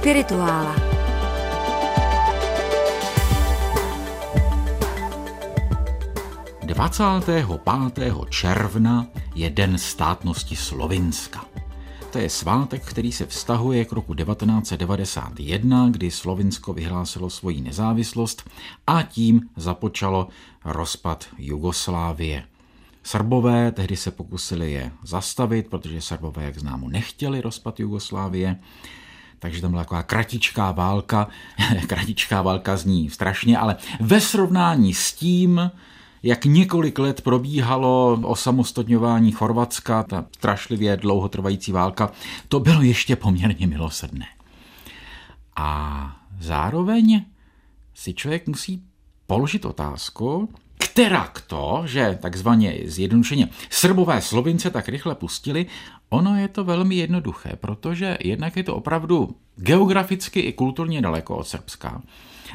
Spirituála. Dvacátého pátého června je Den státnosti Slovinska. To je svátek, který se vztahuje k roku 1991, kdy Slovinsko vyhlásilo svoji nezávislost a tím započalo rozpad Jugoslávie. Srbové tehdy se pokusili je zastavit, protože Srbové, jak známo, nechtěli rozpad Jugoslávie, takže tam byla taková kratičká válka, kratičká válka zní strašně, ale ve srovnání s tím, jak několik let probíhalo osamostatňování Chorvatska, ta strašlivě dlouhotrvající válka, to bylo ještě poměrně milosrdné. A zároveň si člověk musí položit otázku, která to, že takzvaně zjednodušeně Srbové Slovince tak rychle pustili, ono je to velmi jednoduché, protože jednak je to opravdu geograficky i kulturně daleko od Srbska.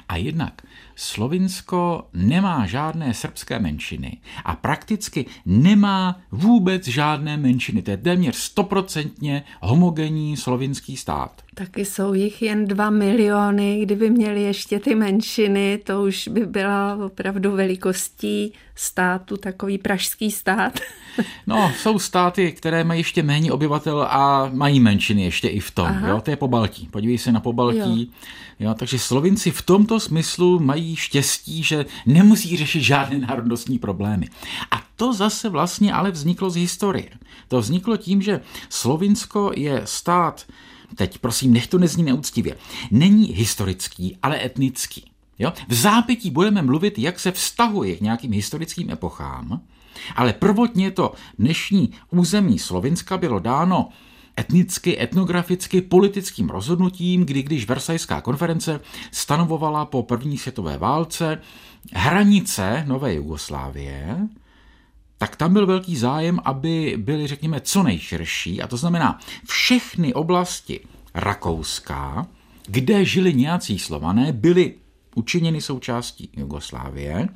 A jednak Slovinsko nemá žádné srbské menšiny a prakticky nemá vůbec žádné menšiny. To je téměř stoprocentně homogenní slovinský stát. Taky jsou jich jen dva miliony, kdyby měli ještě ty menšiny, to už by byla opravdu velikostí státu, takový pražský stát. No, jsou státy, které mají ještě méně obyvatel a mají menšiny ještě i v tom. Jo? To je po Baltí. Podívej se na po Baltí. Jo. Jo, takže Slovinci v tomto smyslu mají štěstí, že nemusí řešit žádné národnostní problémy. A to zase vlastně ale vzniklo z historie. To vzniklo tím, že Slovinsko je stát, teď prosím, nech to nezní neúctivě, není historický, ale etnický. Jo? V zápětí budeme mluvit, jak se vztahuje k nějakým historickým epochám, ale prvotně to dnešní území Slovinska bylo dáno etnicky, etnograficky, politickým rozhodnutím, kdy když Versajská konference stanovovala po první světové válce hranice Nové Jugoslávie, tak tam byl velký zájem, aby byly, řekněme, co nejširší, a to znamená všechny oblasti Rakouska, kde žili nějací slované, byly učiněny součástí Jugoslávie,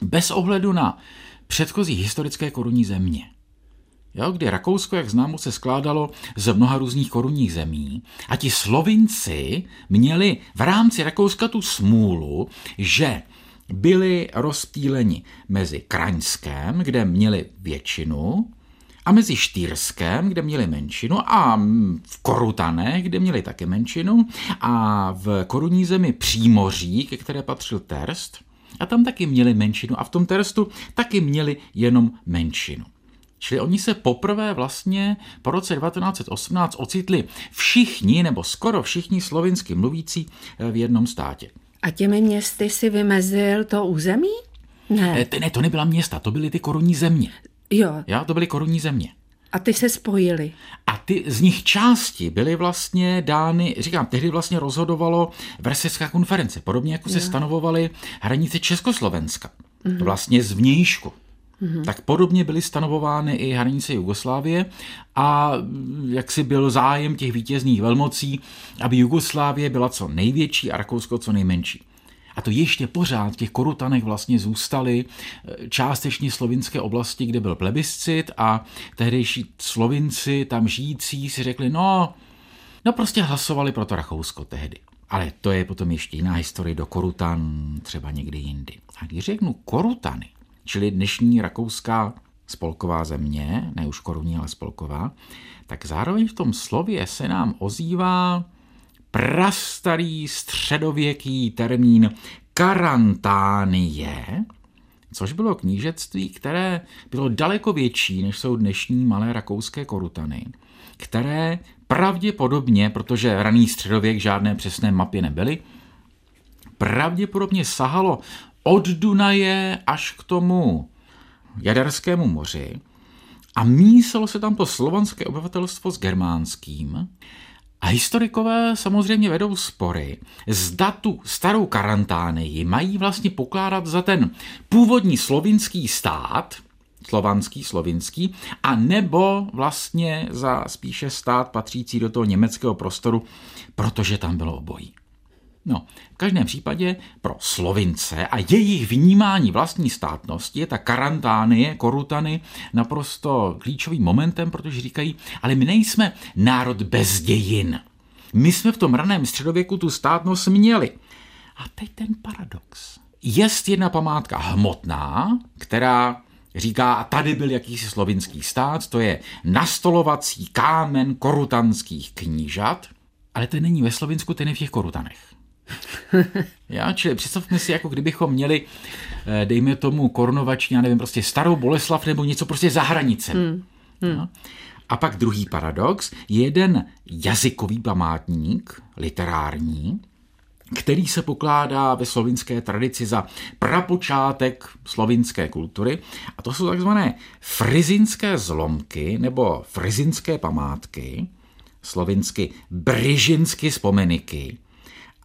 bez ohledu na předchozí historické korunní země. Jo, kdy Rakousko, jak známo, se skládalo z mnoha různých korunních zemí a ti Slovinci měli v rámci Rakouska tu smůlu, že byli rozptýleni mezi Kraňském, kde měli většinu, a mezi Štýrskem, kde měli menšinu, a v Korutanech, kde měli také menšinu, a v korunní zemi Přímoří, ke které patřil Terst, a tam taky měli menšinu, a v tom Terstu taky měli jenom menšinu. Čili oni se poprvé vlastně po roce 1918 ocitli všichni nebo skoro všichni slovinsky mluvící eh, v jednom státě. A těmi městy si vymezil to území? Ne. Eh, ne, to nebyla města, to byly ty korunní země. Jo. Já, to byly korunní země. A ty se spojily. A ty z nich části byly vlastně dány, říkám, tehdy vlastně rozhodovalo Versecká konference, podobně jako jo. se stanovovaly hranice Československa. Mm-hmm. Vlastně z vnějšku. Mm-hmm. Tak podobně byly stanovovány i hranice Jugoslávie a jak si byl zájem těch vítězných velmocí, aby Jugoslávie byla co největší a Rakousko co nejmenší. A to ještě pořád v těch korutanech vlastně zůstaly eh, částečně slovinské oblasti, kde byl plebiscit a tehdejší slovinci tam žijící si řekli, no, no prostě hlasovali pro to Rakousko tehdy. Ale to je potom ještě jiná historie do Korutan, třeba někdy jindy. A když řeknu Korutany, čili dnešní rakouská spolková země, ne už korunní, ale spolková, tak zároveň v tom slově se nám ozývá prastarý středověký termín karantánie, což bylo knížectví, které bylo daleko větší, než jsou dnešní malé rakouské korutany, které pravděpodobně, protože raný středověk žádné přesné mapy nebyly, pravděpodobně sahalo od Dunaje až k tomu Jaderskému moři a míselo se tam to slovanské obyvatelstvo s germánským. A historikové samozřejmě vedou spory, zda tu starou karantánii mají vlastně pokládat za ten původní slovinský stát, slovanský, slovinský, a nebo vlastně za spíše stát patřící do toho německého prostoru, protože tam bylo obojí. No, v každém případě pro Slovince a jejich vnímání vlastní státnosti je ta karantánie, korutany naprosto klíčovým momentem, protože říkají, ale my nejsme národ bez dějin. My jsme v tom raném středověku tu státnost měli. A teď ten paradox. Jest jedna památka hmotná, která říká, a tady byl jakýsi slovinský stát, to je nastolovací kámen korutanských knížat, ale ten není ve Slovinsku, ten je v těch korutanech. Já, čili představme si, jako kdybychom měli, eh, dejme tomu, korunovační, já nevím, prostě starou Boleslav nebo něco prostě za hranicem. Hmm. Hmm. No. A pak druhý paradox, jeden jazykový památník, literární, který se pokládá ve slovinské tradici za prapočátek slovinské kultury. A to jsou takzvané frizinské zlomky nebo frizinské památky, slovinsky bryžinsky vzpomeniky.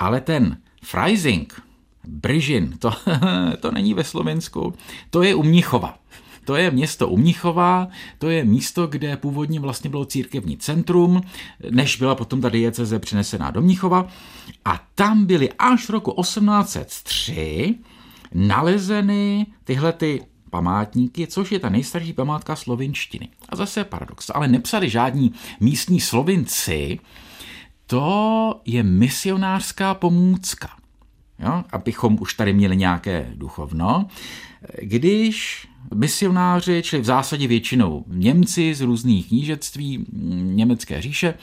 Ale ten Freising, Bryžin, to, to není ve Slovensku, to je u Mnichova. To je město u Mnichova, to je místo, kde původně vlastně bylo církevní centrum, než byla potom ta dieceze přenesená do Mnichova. A tam byly až v roku 1803 nalezeny tyhle ty památníky, což je ta nejstarší památka slovinštiny. A zase paradox, ale nepsali žádní místní slovinci, to je misionářská pomůcka. Jo? Abychom už tady měli nějaké duchovno. Když misionáři, čili v zásadě většinou Němci z různých knížectví německé říše,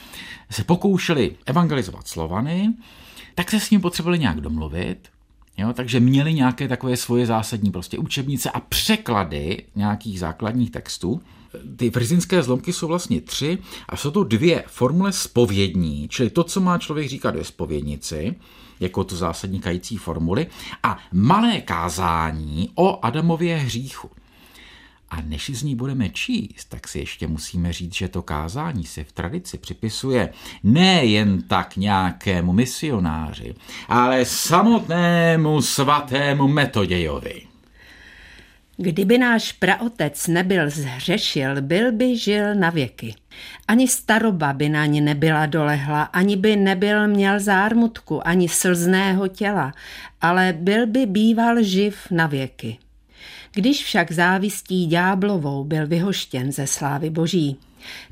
se pokoušeli evangelizovat Slovany, tak se s ním potřebovali nějak domluvit, Jo, takže měli nějaké takové svoje zásadní prostě učebnice a překlady nějakých základních textů. Ty frizinské zlomky jsou vlastně tři a jsou to dvě formule spovědní, čili to, co má člověk říkat ve spovědnici, jako to zásadní kající formuly, a malé kázání o Adamově hříchu. A než z ní budeme číst, tak si ještě musíme říct, že to kázání se v tradici připisuje ne jen tak nějakému misionáři, ale samotnému svatému Metodějovi. Kdyby náš praotec nebyl zhřešil, byl by žil na věky. Ani staroba by na ně nebyla dolehla, ani by nebyl měl zármutku, ani slzného těla, ale byl by býval živ na věky. Když však závistí ďáblovou byl vyhoštěn ze slávy boží,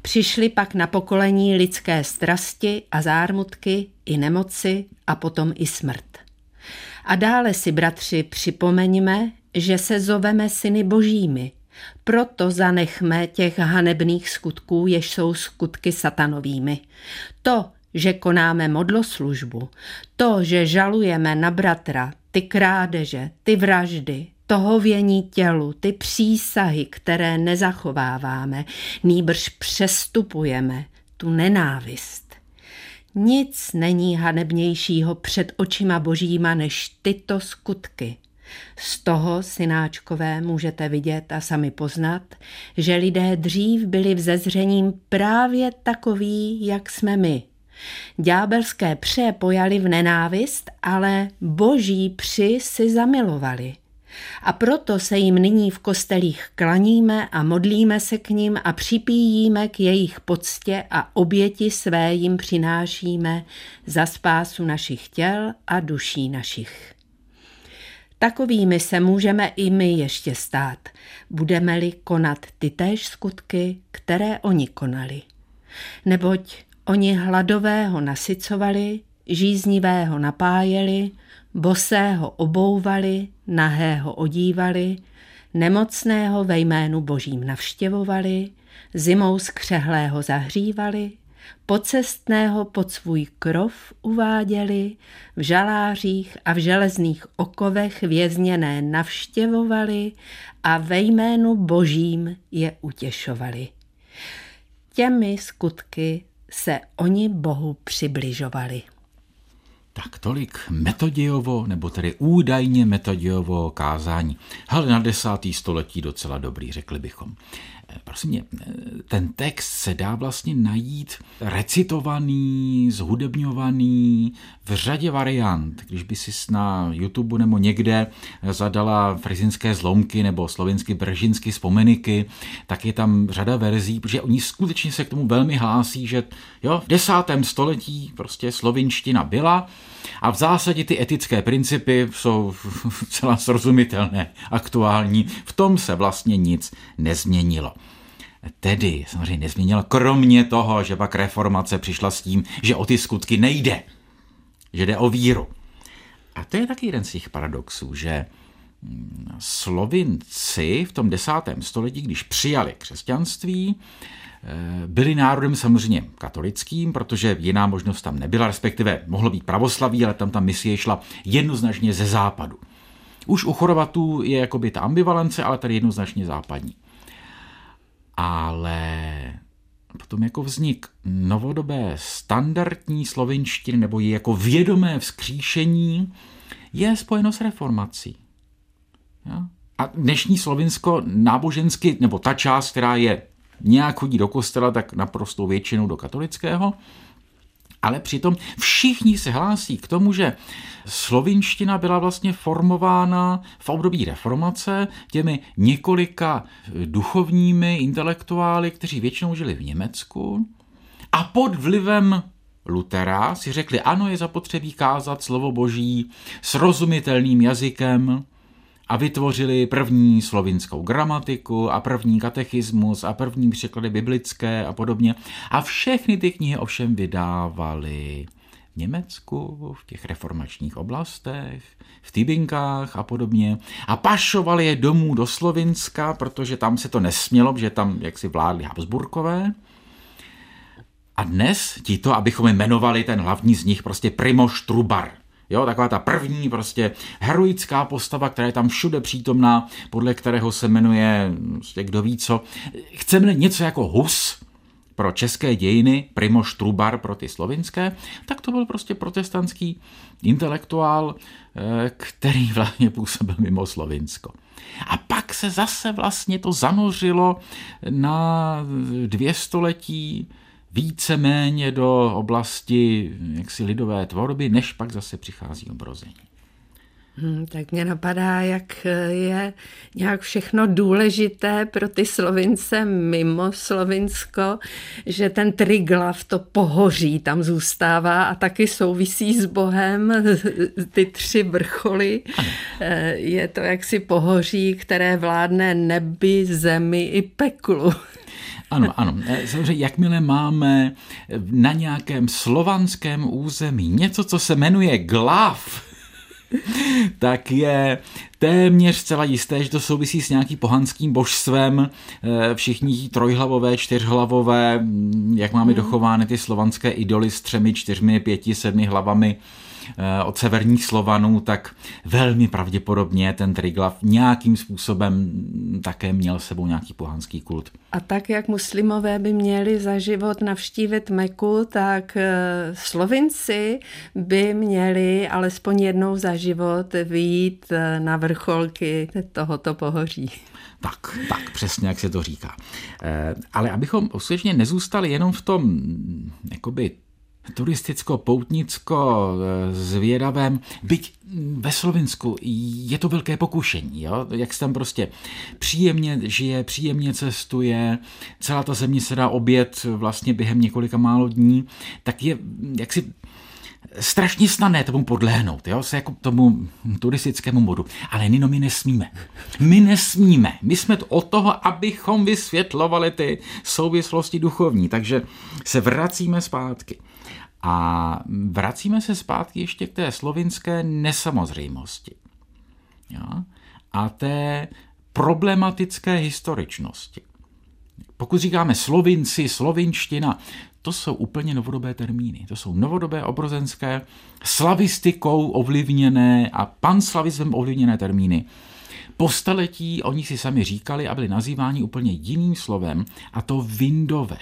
přišly pak na pokolení lidské strasti a zármutky i nemoci a potom i smrt. A dále si, bratři, připomeňme, že se zoveme syny božími, proto zanechme těch hanebných skutků, jež jsou skutky satanovými. To, že konáme modloslužbu, to, že žalujeme na bratra, ty krádeže, ty vraždy, to hovění tělu, ty přísahy, které nezachováváme, nýbrž přestupujeme, tu nenávist. Nic není hanebnějšího před očima božíma než tyto skutky. Z toho, synáčkové, můžete vidět a sami poznat, že lidé dřív byli vzezřením právě takový, jak jsme my. Ďábelské pře pojali v nenávist, ale boží při si zamilovali – a proto se jim nyní v kostelích klaníme a modlíme se k ním a připíjíme k jejich poctě a oběti své jim přinášíme za spásu našich těl a duší našich. Takovými se můžeme i my ještě stát, budeme-li konat ty též skutky, které oni konali. Neboť oni hladového nasycovali, žíznivého napájeli, bosého obouvali, nahého odívali, nemocného ve jménu božím navštěvovali, zimou skřehlého zahřívali, pocestného pod svůj krov uváděli, v žalářích a v železných okovech vězněné navštěvovali a ve jménu božím je utěšovali. Těmi skutky se oni Bohu přibližovali. Tak tolik metodiovo, nebo tedy údajně metodiovo kázání. Ale na desátý století docela dobrý, řekli bychom. Prosím mě, ten text se dá vlastně najít recitovaný, zhudebňovaný v řadě variant. Když by si na YouTube nebo někde zadala frizinské zlomky nebo slovinsky bržinsky vzpomeniky, tak je tam řada verzí, protože oni skutečně se k tomu velmi hlásí, že jo, v desátém století prostě slovinština byla a v zásadě ty etické principy jsou celá srozumitelné, aktuální. V tom se vlastně nic nezměnilo. tedy samozřejmě nezměnil, kromě toho, že pak reformace přišla s tím, že o ty skutky nejde, že jde o víru. A to je taky jeden z těch paradoxů, že Slovinci v tom desátém století, když přijali křesťanství, eh, byli národem samozřejmě katolickým, protože jiná možnost tam nebyla, respektive mohlo být pravoslaví, ale tam ta misie šla jednoznačně ze západu. Už u Chorvatů je jakoby ta ambivalence, ale tady jednoznačně západní. Ale potom jako vznik novodobé standardní slovinštiny nebo je jako vědomé vzkříšení je spojeno s reformací. A dnešní Slovinsko nábožensky, nebo ta část, která je nějak chodí do kostela, tak naprosto většinou do katolického, ale přitom všichni se hlásí k tomu, že slovinština byla vlastně formována v období reformace těmi několika duchovními intelektuály, kteří většinou žili v Německu. A pod vlivem Lutera si řekli, ano, je zapotřebí kázat slovo boží srozumitelným jazykem, a vytvořili první slovinskou gramatiku a první katechismus a první překlady biblické a podobně. A všechny ty knihy ovšem vydávali v Německu, v těch reformačních oblastech, v Tybinkách a podobně. A pašovali je domů do Slovinska, protože tam se to nesmělo, že tam jaksi vládli Habsburkové. A dnes ti to, abychom jmenovali ten hlavní z nich, prostě Primoš Trubar – Jo, taková ta první prostě heroická postava, která je tam všude přítomná, podle kterého se jmenuje, prostě kdo ví co. Chceme něco jako Hus, pro české dějiny, Primoš Trubar pro ty slovinské, tak to byl prostě protestantský intelektuál, eh, který vlastně působil mimo Slovinsko. A pak se zase vlastně to zanořilo na dvě století víceméně do oblasti jaksi lidové tvorby, než pak zase přichází obrození. Hmm, tak mě napadá, jak je nějak všechno důležité pro ty Slovince mimo Slovinsko, že ten Triglav, to pohoří tam zůstává a taky souvisí s Bohem, ty tři vrcholy. Eh, je to jaksi pohoří, které vládne nebi, zemi i peklu. Ano, ano. E, samozřejmě, jakmile máme na nějakém slovanském území něco, co se jmenuje glav, tak je téměř zcela jisté, že to souvisí s nějakým pohanským božsvem. E, všichni trojhlavové, čtyřhlavové, jak máme mhm. dochovány ty slovanské idoly s třemi, čtyřmi, pěti, sedmi hlavami, od severních Slovanů, tak velmi pravděpodobně ten Triglav nějakým způsobem také měl sebou nějaký pohanský kult. A tak, jak muslimové by měli za život navštívit Meku, tak eh, Slovinci by měli alespoň jednou za život vyjít eh, na vrcholky tohoto pohoří. Tak, tak, přesně jak se to říká. Ale abychom skutečně nezůstali jenom v tom jakoby turisticko-poutnicko eh, byť ve Slovinsku je to velké pokušení, jo? jak se tam prostě příjemně žije, příjemně cestuje, celá ta země se dá obět vlastně během několika málo dní, tak je jaksi strašně snadné tomu podlehnout, jo, se jako tomu turistickému modu. Ale Nino, my nesmíme. My nesmíme. My jsme od toho, abychom vysvětlovali ty souvislosti duchovní. Takže se vracíme zpátky. A vracíme se zpátky ještě k té slovinské nesamozřejmosti. Jo? A té problematické historičnosti. Pokud říkáme slovinci, slovinština, to jsou úplně novodobé termíny. To jsou novodobé obrozenské, slavistikou ovlivněné a panslavismem ovlivněné termíny. Po staletí oni si sami říkali a byli nazýváni úplně jiným slovem, a to vindové.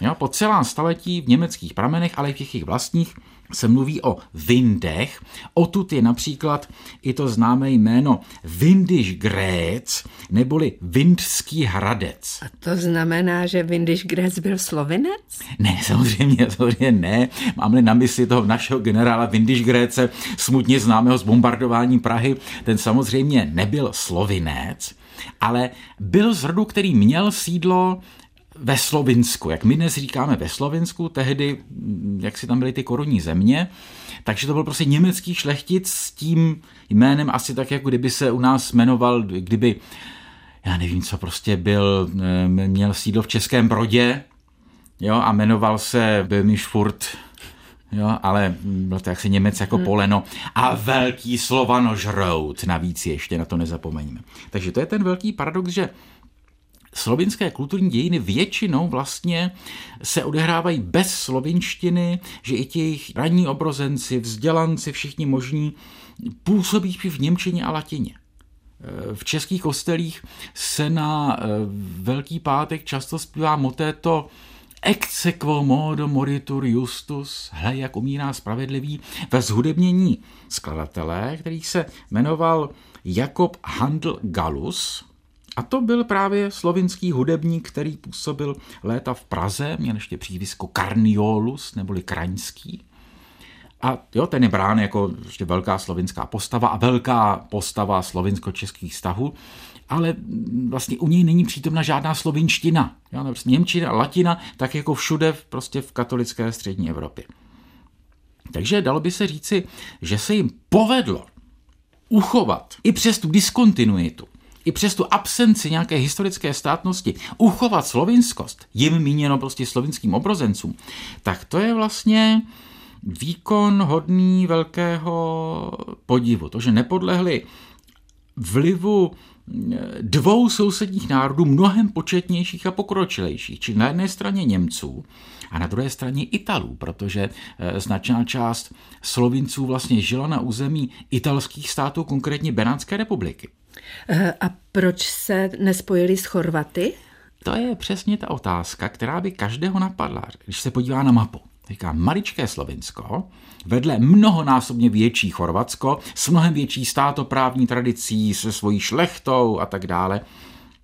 Jo, po celá staletí v německých pramenech, ale i v těch jejich vlastních, se mluví o Vindech. Otud je například i to známé jméno Vindiš Gréc, neboli Vindský hradec. A to znamená, že Vindiš Gréc byl slovinec? Ne, samozřejmě, samozřejmě ne. Máme na mysli toho našeho generála Vindiš Gréce, smutně známého z bombardování Prahy. Ten samozřejmě nebyl slovinec, ale byl z rodu, který měl sídlo ve Slovinsku, jak my dnes říkáme ve Slovinsku, tehdy, jak si tam byly ty korunní země, takže to byl prostě německý šlechtic s tím jménem asi tak, jako kdyby se u nás jmenoval, kdyby já nevím, co prostě byl, eh, měl sídlo v Českém Brodě, jo, a jmenoval se Böhmischfurt, jo, ale byl to jaksi Němec jako hmm. poleno a velký slovanožrout, navíc ještě, na to nezapomeňme. Takže to je ten velký paradox, že slovinské kulturní dějiny většinou vlastně se odehrávají bez slovinštiny, že i ti ranní obrozenci, vzdělanci, všichni možní působí v Němčině a latině. V českých kostelích se na eh, Velký pátek často zpívá motéto Ecce quo modo moritur justus, hle, jak umírá spravedlivý, ve zhudebnění skladatele, který se jmenoval Jakob Handel Galus, a to byl právě slovinský hudebník, který působil léta v Praze, měl ještě přívisko Karniolus, neboli Kraňský. A jo, ten je brán jako ještě velká slovinská postava a velká postava slovinsko-českých vztahů, ale vlastně u něj není přítomna žádná slovinština. Jo, prostě Němčina, latina, tak jako všude prostě v katolické střední Evropě. Takže dalo by se říci, že se jim povedlo uchovat i přes tu diskontinuitu i přes tu absenci nějaké historické státnosti uchovat slovinskost, jim míněno prostě slovinským obrozencům, tak to je vlastně výkon hodný velkého podivu. To, že nepodlehli vlivu eh, dvou sousedních národů mnohem početnějších a pokročilejších, či na jedné straně Němců a na druhé straně Italů, protože eh, značná část Slovinců vlastně žila na území italských států, konkrétně Benátské republiky. Eh, a proč se nespojili s Chorvaty? To je přesně ta otázka, která by každého napadla, když se podívá na mapu. Říká maličké Slovinsko, vedle mnohonásobně větší Chorvatsko, s mnohem větší státoprávní tradicí, se svojí šlechtou a tak dále.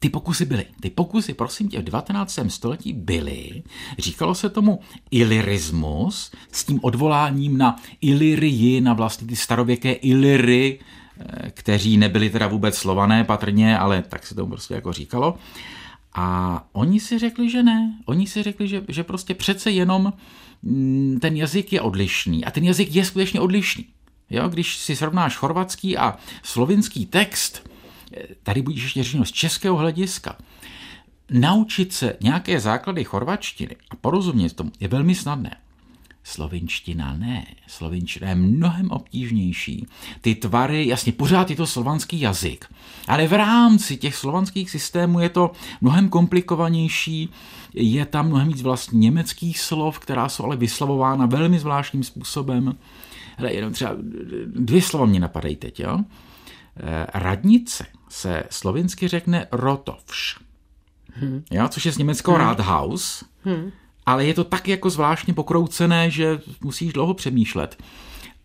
Ty pokusy byly. Ty pokusy, prosím tě, v 19. století byly. Říkalo se tomu ilirismus s tím odvoláním na Ilirii, na vlastně ty starověké Iliry, kteří nebyli teda vůbec slované patrně, ale tak se tomu prostě jako říkalo. A oni si řekli, že ne. Oni si řekli, že, že prostě přece jenom mm, ten jazyk je odlišný. A ten jazyk je skutečně odlišný. Jo, když si srovnáš chorvatský a slovinský text, eh, tady budeš ještě řečeno z českého hlediska, naučit se nějaké základy chorvačtiny a porozumět tomu je velmi snadné. Slovinština ne. Slovinština je mnohem obtížnější. Ty tvary, jasně, pořád je to slovanský jazyk, ale v rámci těch slovanských systémů je to mnohem komplikovanější, je tam mnohem víc vlastně německých slov, která jsou ale vyslavována velmi zvláštním způsobem. Hele, jenom třeba dvě slova mě napadají teď, jo? Eh, radnice se slovinsky řekne rotovš, hmm. jo? což je z německého hmm. Rathaus, hmm ale je to tak jako zvláštně pokroucené, že musíš dlouho přemýšlet.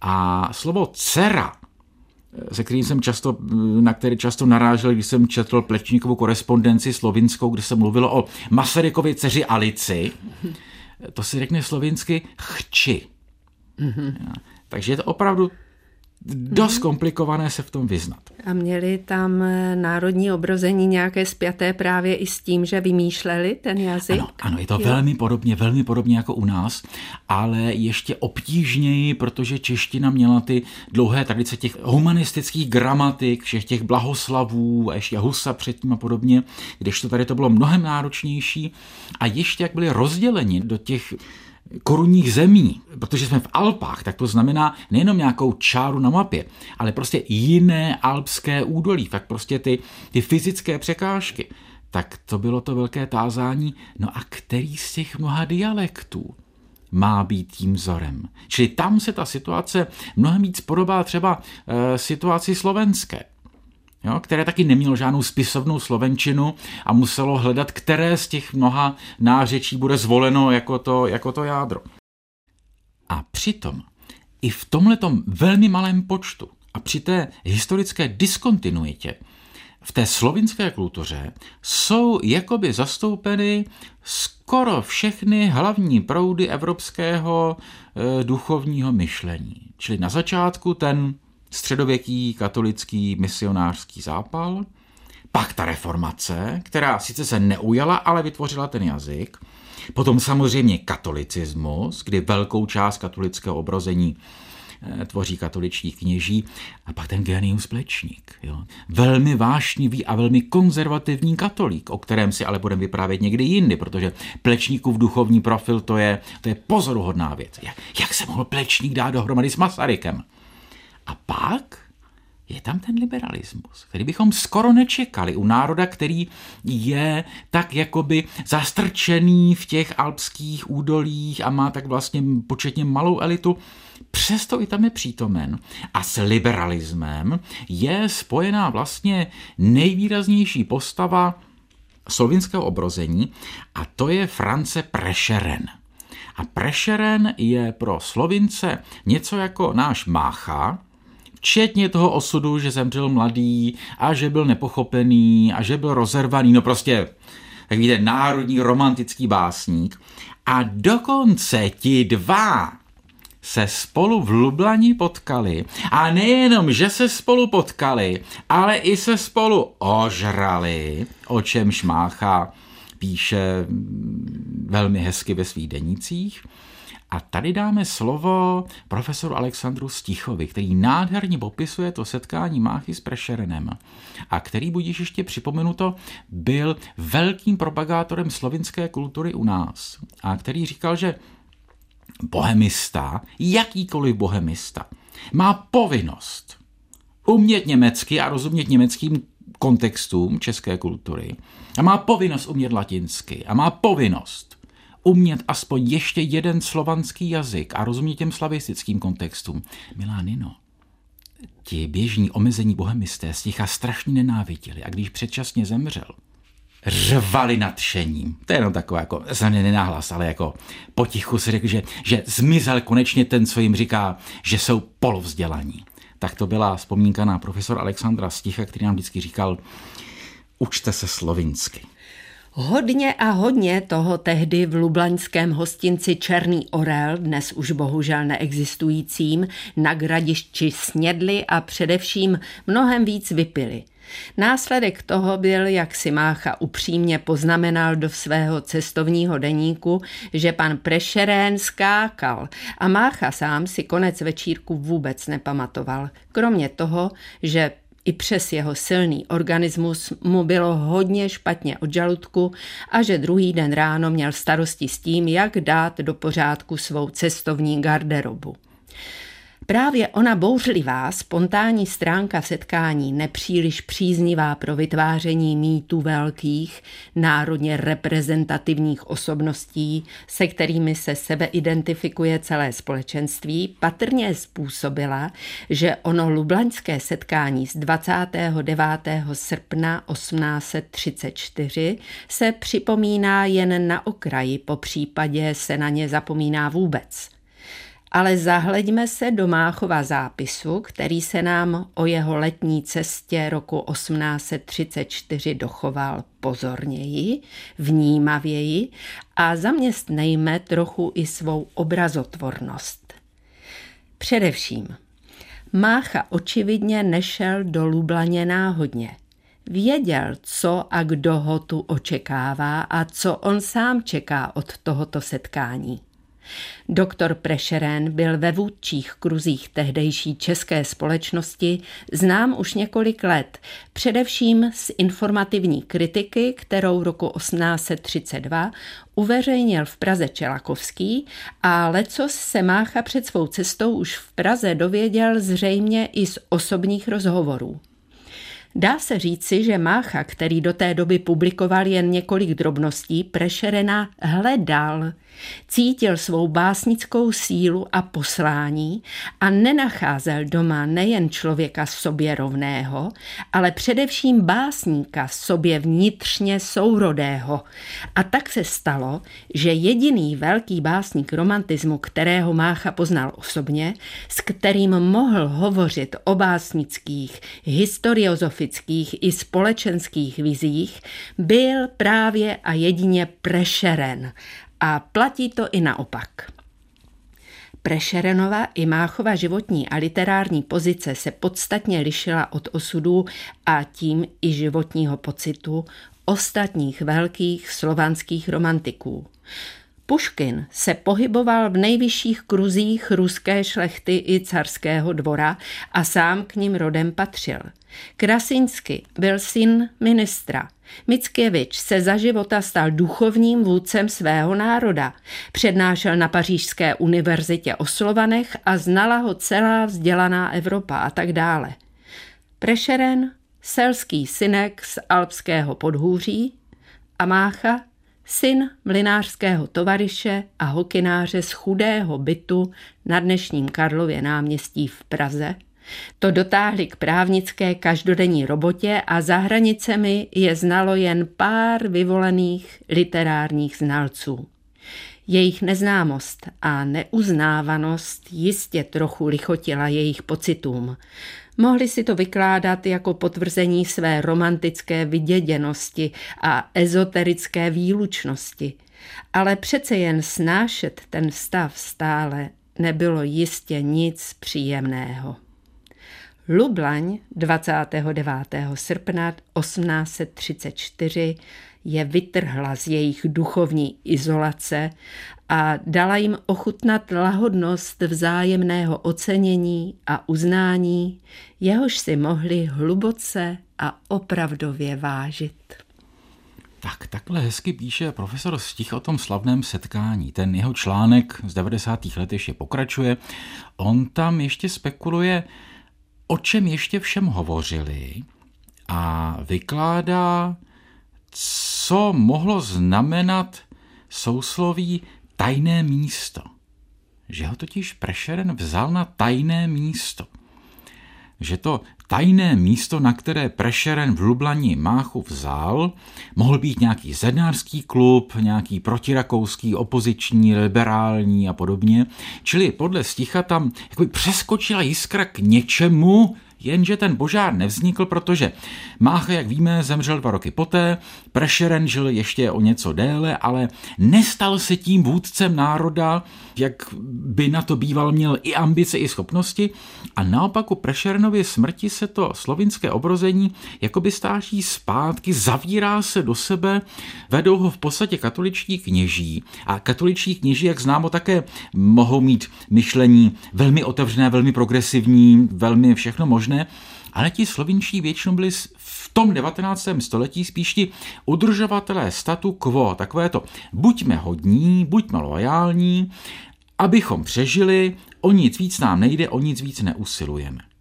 A slovo dcera, se kterým jsem často, na který často narážel, když jsem četl Plečníkovou korespondenci slovinskou, kde se mluvilo o Masarykově dceři Alici, to se řekne slovinsky chči. Mm-hmm. Takže je to opravdu dost komplikované se v tom vyznat. A měli tam eh, národní obrození nějaké spjaté právě i s tím, že vymýšleli ten jazyk? Ano, ano je to jo. velmi podobně, velmi podobně jako u nás, ale ještě obtížněji, protože čeština měla ty dlouhé tradice těch humanistických gramatik, všech těch blahoslavů a ještě Husa předtím a podobně, když to tady to bylo mnohem náročnější a ještě jak byli rozděleni do těch korunních zemí, protože jsme v Alpách, tak to znamená nejenom nějakou čáru na mapě, ale prostě jiné alpské údolí, tak prostě ty, ty fyzické překážky. Tak to bylo to velké tázání, no a který z těch mnoha dialektů má být tím vzorem. Čili tam se ta situace mnohem víc podobá třeba e, situaci slovenské jo, které taky nemělo žádnou spisovnou slovenčinu a muselo hledat, které z těch mnoha nářečí bude zvoleno jako to, jako to jádro. A přitom i v tomhletom velmi malém počtu a při té historické diskontinuitě v té slovinské kultuře jsou jakoby zastoupeny skoro všechny hlavní proudy evropského e, duchovního myšlení. Čili na začátku ten středověký katolický misionářský zápal, pak ta reformace, která sice se neujala, ale vytvořila ten jazyk, potom samozřejmě katolicismus, kdy velkou část katolického obrození eh, tvoří katoličtí kněží, a pak ten genius Plečník. Jo. Velmi vášnivý a velmi konzervativní katolík, o kterém si ale budeme vyprávět někdy jindy, protože Plečníkův duchovní profil to je, to je pozoruhodná věc. Jak, jak se mohl Plečník dát dohromady s Masarykem? A pak je tam ten liberalismus, který bychom skoro nečekali u národa, který je tak jakoby zastrčený v těch alpských údolích a má tak vlastně početně malou elitu. Přesto i tam je přítomen. A s liberalismem je spojená vlastně nejvýraznější postava slovinského obrození a to je France Prešeren. A Prešeren je pro Slovince něco jako náš Mácha, včetně toho osudu, že zemřel mladý a že byl nepochopený a že byl rozervaný, no prostě, tak víte, národní romantický básník. A dokonce ti dva se spolu v Lublani potkali a nejenom, že se spolu potkali, ale i se spolu ožrali, o čem Šmácha píše velmi hezky ve svých denících. A tady dáme slovo profesoru Alexandru Stichovi, který nádherně popisuje to setkání Máchy s Prešerenem a který, budíš ještě připomenuto, byl velkým propagátorem slovinské kultury u nás a který říkal, že bohemista, jakýkoliv bohemista, má povinnost umět německy a rozumět německým kontextům české kultury a má povinnost umět latinsky a má povinnost umět aspoň ještě jeden slovanský jazyk a rozumět těm slavistickým kontextům. Milá Nino, ti běžní omezení bohemisté sticha strašně nenáviděli a když předčasně zemřel, řvali nadšením. To je jenom takové jako, za mě nenáhlas, ale jako potichu si řekl, že, že zmizel konečně ten, co jim říká, že jsou polovzdělaní. Tak to byla vzpomínka na profesor Alexandra Sticha, který nám vždycky říkal, učte se slovinsky. Hodně a hodně toho tehdy v lublaňském hostinci Černý orel, dnes už bohužel neexistujícím, na gradišči snědli a především mnohem víc vypili. Následek toho byl, jak si Mácha upřímně poznamenal do svého cestovního deníku, že pan Prešerén skákal a Mácha sám si konec večírku vůbec nepamatoval. Kromě toho, že i přes jeho silný organismus mu bylo hodně špatně od žaludku a že druhý den ráno měl starosti s tím, jak dát do pořádku svou cestovní garderobu. Právě ona bouřlivá, spontánní stránka setkání, nepříliš příznivá pro vytváření mýtů velkých, národně reprezentativních osobností, se kterými se sebe identifikuje celé společenství, patrně způsobila, že ono lublaňské setkání z 29. srpna 1834 se připomíná jen na okraji, po případě se na ně zapomíná vůbec. Ale zahleďme se do Máchova zápisu, který se nám o jeho letní cestě roku 1834 dochoval pozorněji, vnímavěji a zaměstnejme trochu i svou obrazotvornost. Především, Mácha očividně nešel do Lublaně náhodně. Věděl, co a kdo ho tu očekává a co on sám čeká od tohoto setkání. Doktor Prešeren byl ve vůdčích kruzích tehdejší české společnosti znám už několik let, především z informativní kritiky, kterou roku 1832 uveřejnil v Praze Čelakovský a lecos se Mácha před svou cestou už v Praze dověděl zřejmě i z osobních rozhovorů. Dá se říci, že Mácha, který do té doby publikoval jen několik drobností, Prešerena hledal. Cítil svou básnickou sílu a poslání a nenacházel doma nejen člověka sobě rovného, ale především básníka sobě vnitřně sourodého. A tak se stalo, že jediný velký básník romantismu, kterého Mácha poznal osobně, s kterým mohl hovořit o básnických, historiozofických i společenských vizích, byl právě a jedině Prešeren a platí to i naopak. Prešerenova i Máchova životní a literární pozice se podstatně lišila od osudů a tím i životního pocitu ostatních velkých slovanských romantiků. Puškin se pohyboval v nejvyšších kruzích ruské šlechty i carského dvora a sám k ním rodem patřil. Krasinsky byl syn ministra. Mickiewicz se za života stal duchovním vůdcem svého národa. Přednášel na Pařížské univerzitě o Slovanech a znala ho celá vzdělaná Evropa a tak dále. Prešeren, selský synek z alpského podhůří a Mácha, syn mlinářského tovariše a hokináře z chudého bytu na dnešním Karlově náměstí v Praze, to dotáhli k právnické každodenní robotě a za hranicemi je znalo jen pár vyvolených literárních znalců. Jejich neznámost a neuznávanost jistě trochu lichotila jejich pocitům. Mohli si to vykládat jako potvrzení své romantické vyděděnosti a ezoterické výlučnosti, ale přece jen snášet ten stav stále nebylo jistě nic příjemného. Lublaň 29. srpna 1834 je vytrhla z jejich duchovní izolace a dala jim ochutnat lahodnost vzájemného ocenění a uznání, jehož si mohli hluboce a opravdově vážit. Tak, takhle hezky píše profesor Stich o tom slavném setkání. Ten jeho článek z 90. let ještě pokračuje. On tam ještě spekuluje, o čem ještě všem hovořili a vykládá, co mohlo znamenat sousloví tajné místo. Že ho totiž Prešeren vzal na tajné místo. Že to tajné místo, na které Prešeren v Lublani Máchu vzal, mohl být nějaký zednářský klub, nějaký protirakouský, opoziční, liberální a podobně. Čili podle sticha tam jakoby přeskočila jiskra k něčemu, Jenže ten požár nevznikl, protože Mácha, jak víme, zemřel dva roky poté, Prešeren žil ještě o něco déle, ale nestal se tím vůdcem národa, jak by na to býval měl i ambice, i schopnosti. A naopak u Prešerenově smrti se to slovinské obrození jakoby stáží zpátky, zavírá se do sebe, vedou ho v podstatě katoličtí kněží. A katoličtí kněží, jak známo, také mohou mít myšlení velmi otevřené, velmi progresivní, velmi všechno možné, ale ti slovinští většinou byli v tom 19. století spíš ti udržovatelé statu quo, takové to buďme hodní, buďme loajální, abychom přežili, o nic víc nám nejde, o nic víc neusilujeme.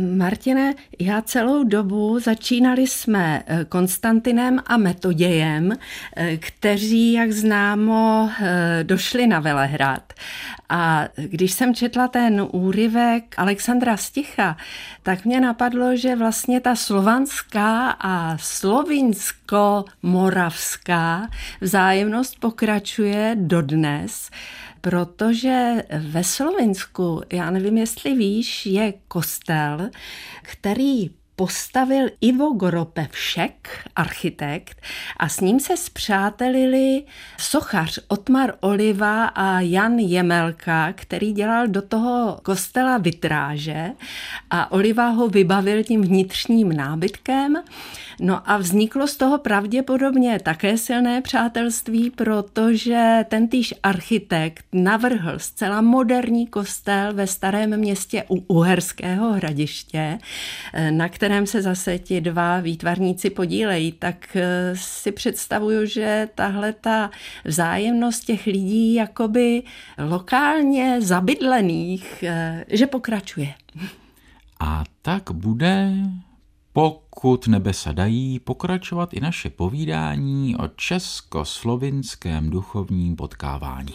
Martine, já celou dobu začínali jsme eh, Konstantinem a Metodějem, eh, kteří, jak známo, eh, došli na Velehrad. A když jsem četla ten úryvek Alexandra Sticha, tak mě napadlo, že vlastně ta slovanská a slovinsko-moravská vzájemnost pokračuje dodnes protože ve Slovensku, já nevím, jestli víš, je kostel, který postavil Ivo Goropevšek, architekt, a s ním se zpřátelili sochař Otmar Oliva a Jan Jemelka, který dělal do toho kostela vitráže a Oliva ho vybavil tím vnitřním nábytkem. No a vzniklo z toho pravděpodobně také silné přátelství, protože ten týž architekt navrhl zcela moderní kostel ve starém městě u Uherského hradiště, na kterém se zase ti dva výtvarníci podílejí, tak eh, si představuju, že tahle ta vzájemnost těch lidí jakoby lokálně zabydlených, eh, že pokračuje. A tak bude pokud nebesa dají, pokračovat i naše povídání o českoslovinském duchovním potkávání.